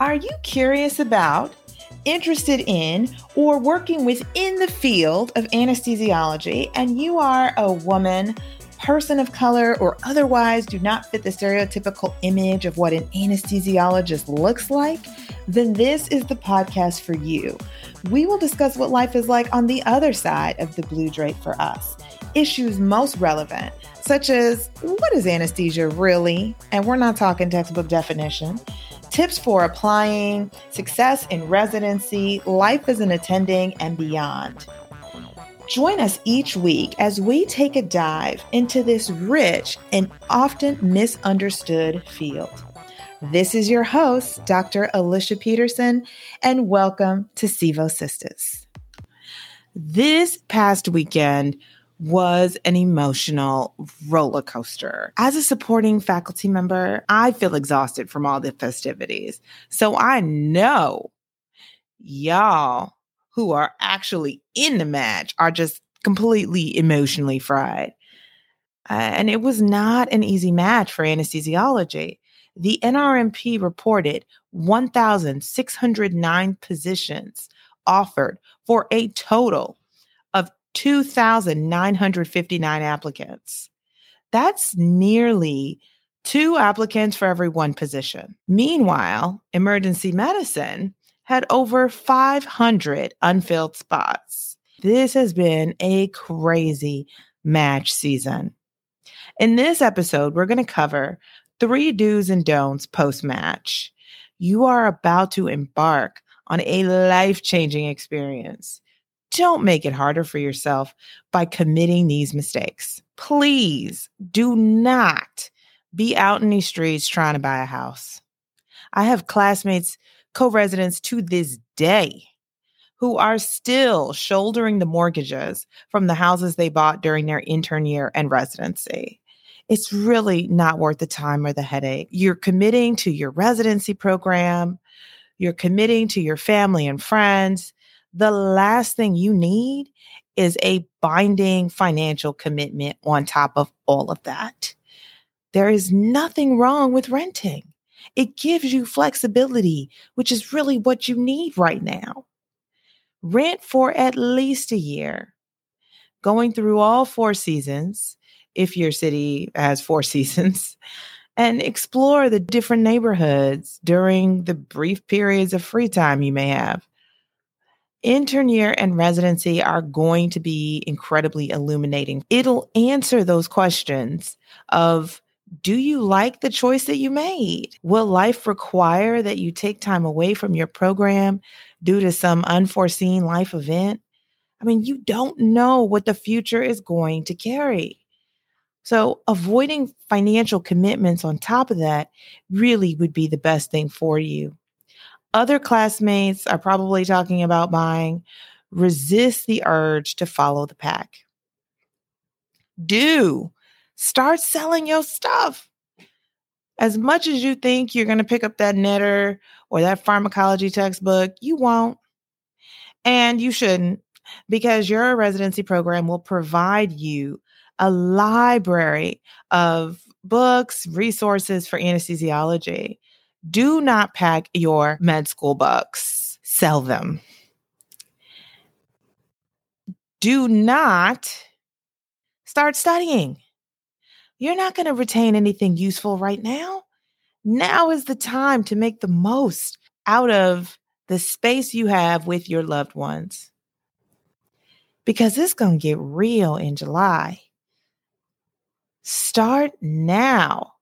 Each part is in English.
Are you curious about, interested in, or working within the field of anesthesiology and you are a woman? person of color or otherwise do not fit the stereotypical image of what an anesthesiologist looks like, then this is the podcast for you. We will discuss what life is like on the other side of the blue drape for us. Issues most relevant, such as what is anesthesia really? And we're not talking textbook definition. Tips for applying, success in residency, life as an attending, and beyond. Join us each week as we take a dive into this rich and often misunderstood field. This is your host, Dr. Alicia Peterson, and welcome to Sevo Sistas. This past weekend was an emotional roller coaster. As a supporting faculty member, I feel exhausted from all the festivities. So I know y'all who are actually in the match are just completely emotionally fried. Uh, and it was not an easy match for anesthesiology. The NRMP reported 1,609 positions offered for a total 2,959 applicants. That's nearly two applicants for every one position. Meanwhile, emergency medicine had over 500 unfilled spots. This has been a crazy match season. In this episode, we're going to cover three do's and don'ts post match. You are about to embark on a life changing experience. Don't make it harder for yourself by committing these mistakes. Please do not be out in these streets trying to buy a house. I have classmates co residents to this day who are still shouldering the mortgages from the houses they bought during their intern year and residency. It's really not worth the time or the headache. You're committing to your residency program, you're committing to your family and friends. The last thing you need is a binding financial commitment on top of all of that. There is nothing wrong with renting. It gives you flexibility, which is really what you need right now. Rent for at least a year, going through all four seasons, if your city has four seasons, and explore the different neighborhoods during the brief periods of free time you may have. Intern year and residency are going to be incredibly illuminating. It'll answer those questions of do you like the choice that you made? Will life require that you take time away from your program due to some unforeseen life event? I mean, you don't know what the future is going to carry. So, avoiding financial commitments on top of that really would be the best thing for you. Other classmates are probably talking about buying. Resist the urge to follow the pack. Do Start selling your stuff. As much as you think you're going to pick up that Netter or that pharmacology textbook, you won't. And you shouldn't, because your residency program will provide you a library of books, resources for anesthesiology. Do not pack your med school books, sell them. Do not start studying you're not going to retain anything useful right now. Now is the time to make the most out of the space you have with your loved ones. Because it's going to get real in July. Start now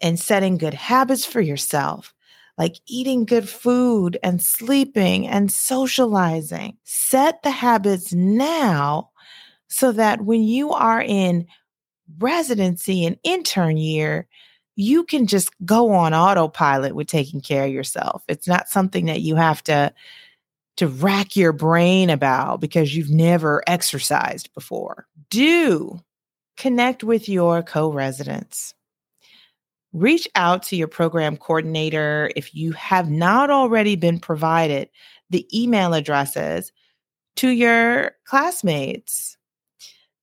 and setting good habits for yourself, like eating good food and sleeping and socializing. Set the habits now so that when you are in residency and intern year, you can just go on autopilot with taking care of yourself. It's not something that you have to to rack your brain about because you've never exercised before. Do connect with your co-residents. Reach out to your program coordinator if you have not already been provided the email addresses to your classmates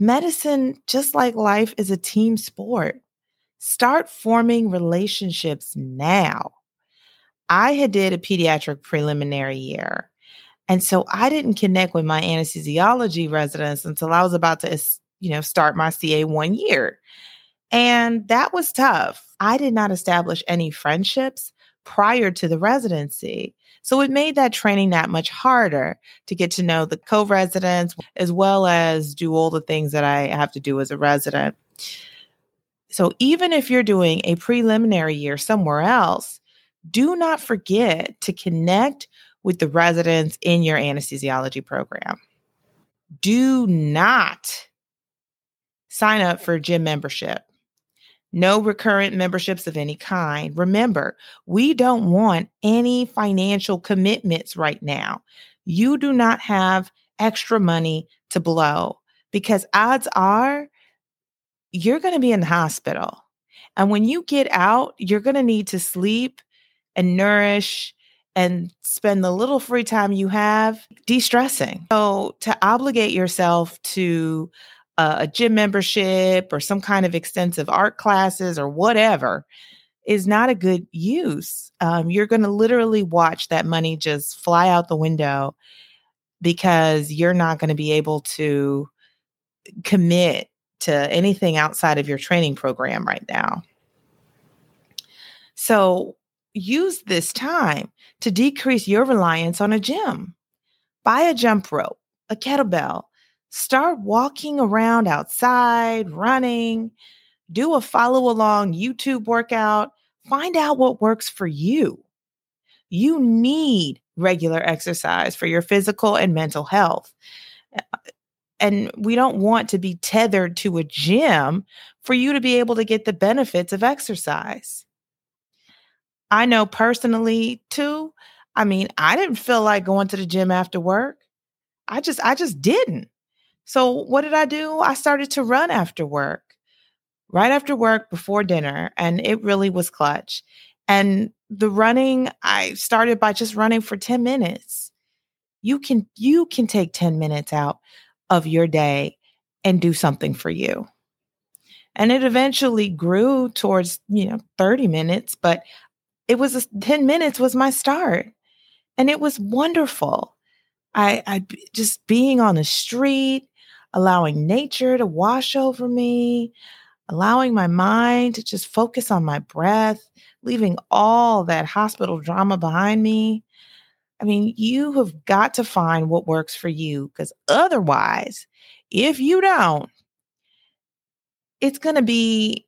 Medicine, just like life, is a team sport. Start forming relationships now. I had did a pediatric preliminary year. And so I didn't connect with my anesthesiology residents until I was about to, you know, start my CA one year. And that was tough. I did not establish any friendships prior to the residency. So it made that training that much harder to get to know the co residents as well as do all the things that I have to do as a resident. So even if you're doing a preliminary year somewhere else, do not forget to connect with the residents in your anesthesiology program. Do not sign up for gym membership no recurrent memberships of any kind. Remember, we don't want any financial commitments right now. You do not have extra money to blow because odds are you're going to be in the hospital. And when you get out, you're going to need to sleep and nourish and spend the little free time you have de stressing. So, to obligate yourself to a gym membership or some kind of extensive art classes or whatever is not a good use. Um, you're going to literally watch that money just fly out the window because you're not going to be able to commit to anything outside of your training program right now. So use this time to decrease your reliance on a gym. Buy a jump rope, a kettlebell, Start walking around outside, running, do a follow along YouTube workout, find out what works for you. You need regular exercise for your physical and mental health. Eh, and we don't want to be tethered to a gym for you to be able to get the benefits of exercise. I know personally too. I mean, I didn't feel like going to the gym after work. I just I just didn't. So, what did I do? I started to run after work, right after work before dinner, and it really was clutch. And the running, I started by just running for 10 minutes. You can you can take 10 minutes out of your day and do something for you. And it eventually grew towards, you know, 30 minutes, but it was a, 10 minutes was my start. And it was wonderful. I, I just being on the street, allowing nature to wash over me, allowing my mind to just focus on my breath, leaving all that hospital drama behind me. I mean, you have got to find what works for you because otherwise, if you don't, it's going to be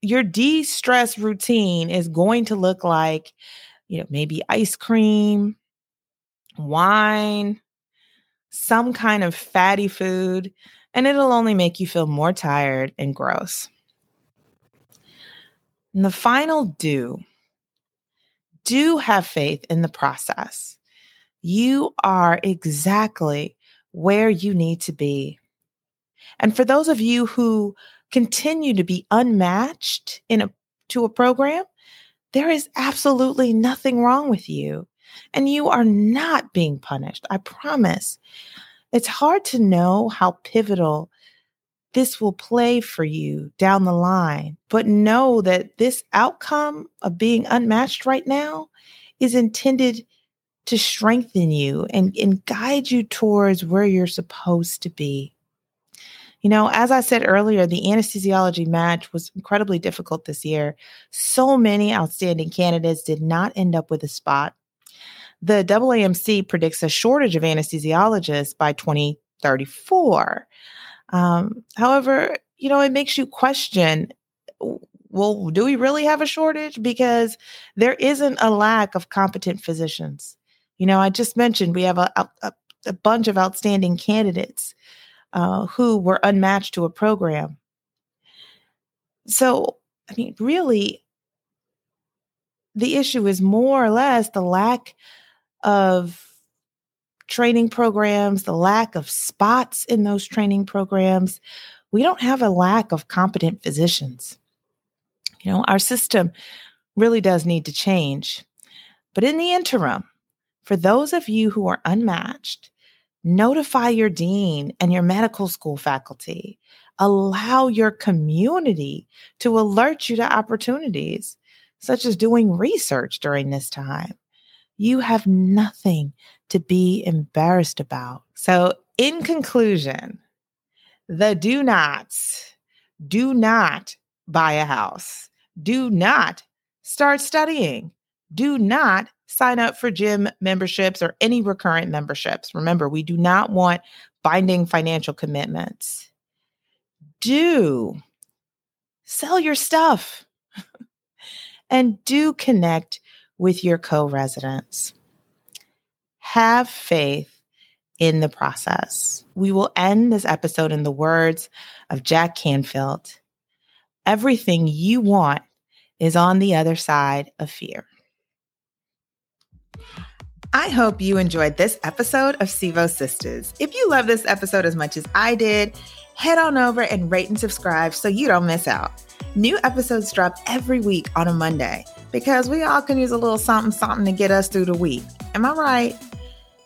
your de stress routine is going to look like, you know, maybe ice cream, wine, some kind of fatty food, and it'll only make you feel more tired and gross. And the final do do have faith in the process. You are exactly where you need to be. And for those of you who continue to be unmatched in a to a program, there is absolutely nothing wrong with you and you are not being punished. I promise. It's hard to know how pivotal this will play for you down the line, but know that this outcome of being unmatched right now is intended to strengthen you and, and guide you towards where you're supposed to be. You know, as I said earlier, the anesthesiology match was incredibly difficult this year. So many outstanding candidates did not end up with a spot. The AAMC predicts a shortage of anesthesiologists by 2034. Um, however, you know, it makes you question well, do we really have a shortage? Because there isn't a lack of competent physicians. You know, I just mentioned we have a, a, a bunch of outstanding candidates uh, who were unmatched to a program. So, I mean, really, the issue is more or less the lack of training programs, the lack of spots in those training programs. We don't have a lack of competent physicians. You know, our system really does need to change. But in the interim, for those of you who are unmatched, notify your dean and your medical school faculty. Allow your community to alert you to opportunities such as doing research during this time. You have nothing to be embarrassed about. So, in conclusion, the do nots do not buy a house, do not start studying, do not sign up for gym memberships or any recurrent memberships. Remember, we do not want binding financial commitments. Do sell your stuff and do connect with your co residents. Have faith in the process. We will end this episode in the words of Jack Canfield Everything you want is on the other side of fear. I hope you enjoyed this episode of Sevo Sistas. If you love this episode as much as I did, head on over and rate and subscribe so you don't miss out. New episodes drop every week on a Monday because we all can use a little something something to get us through the week. Am I right?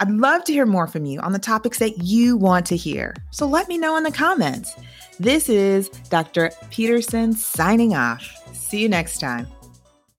I'd love to hear more from you on the topics that you want to hear. So let me know in the comments. This is Dr. Peterson signing off. See you next time.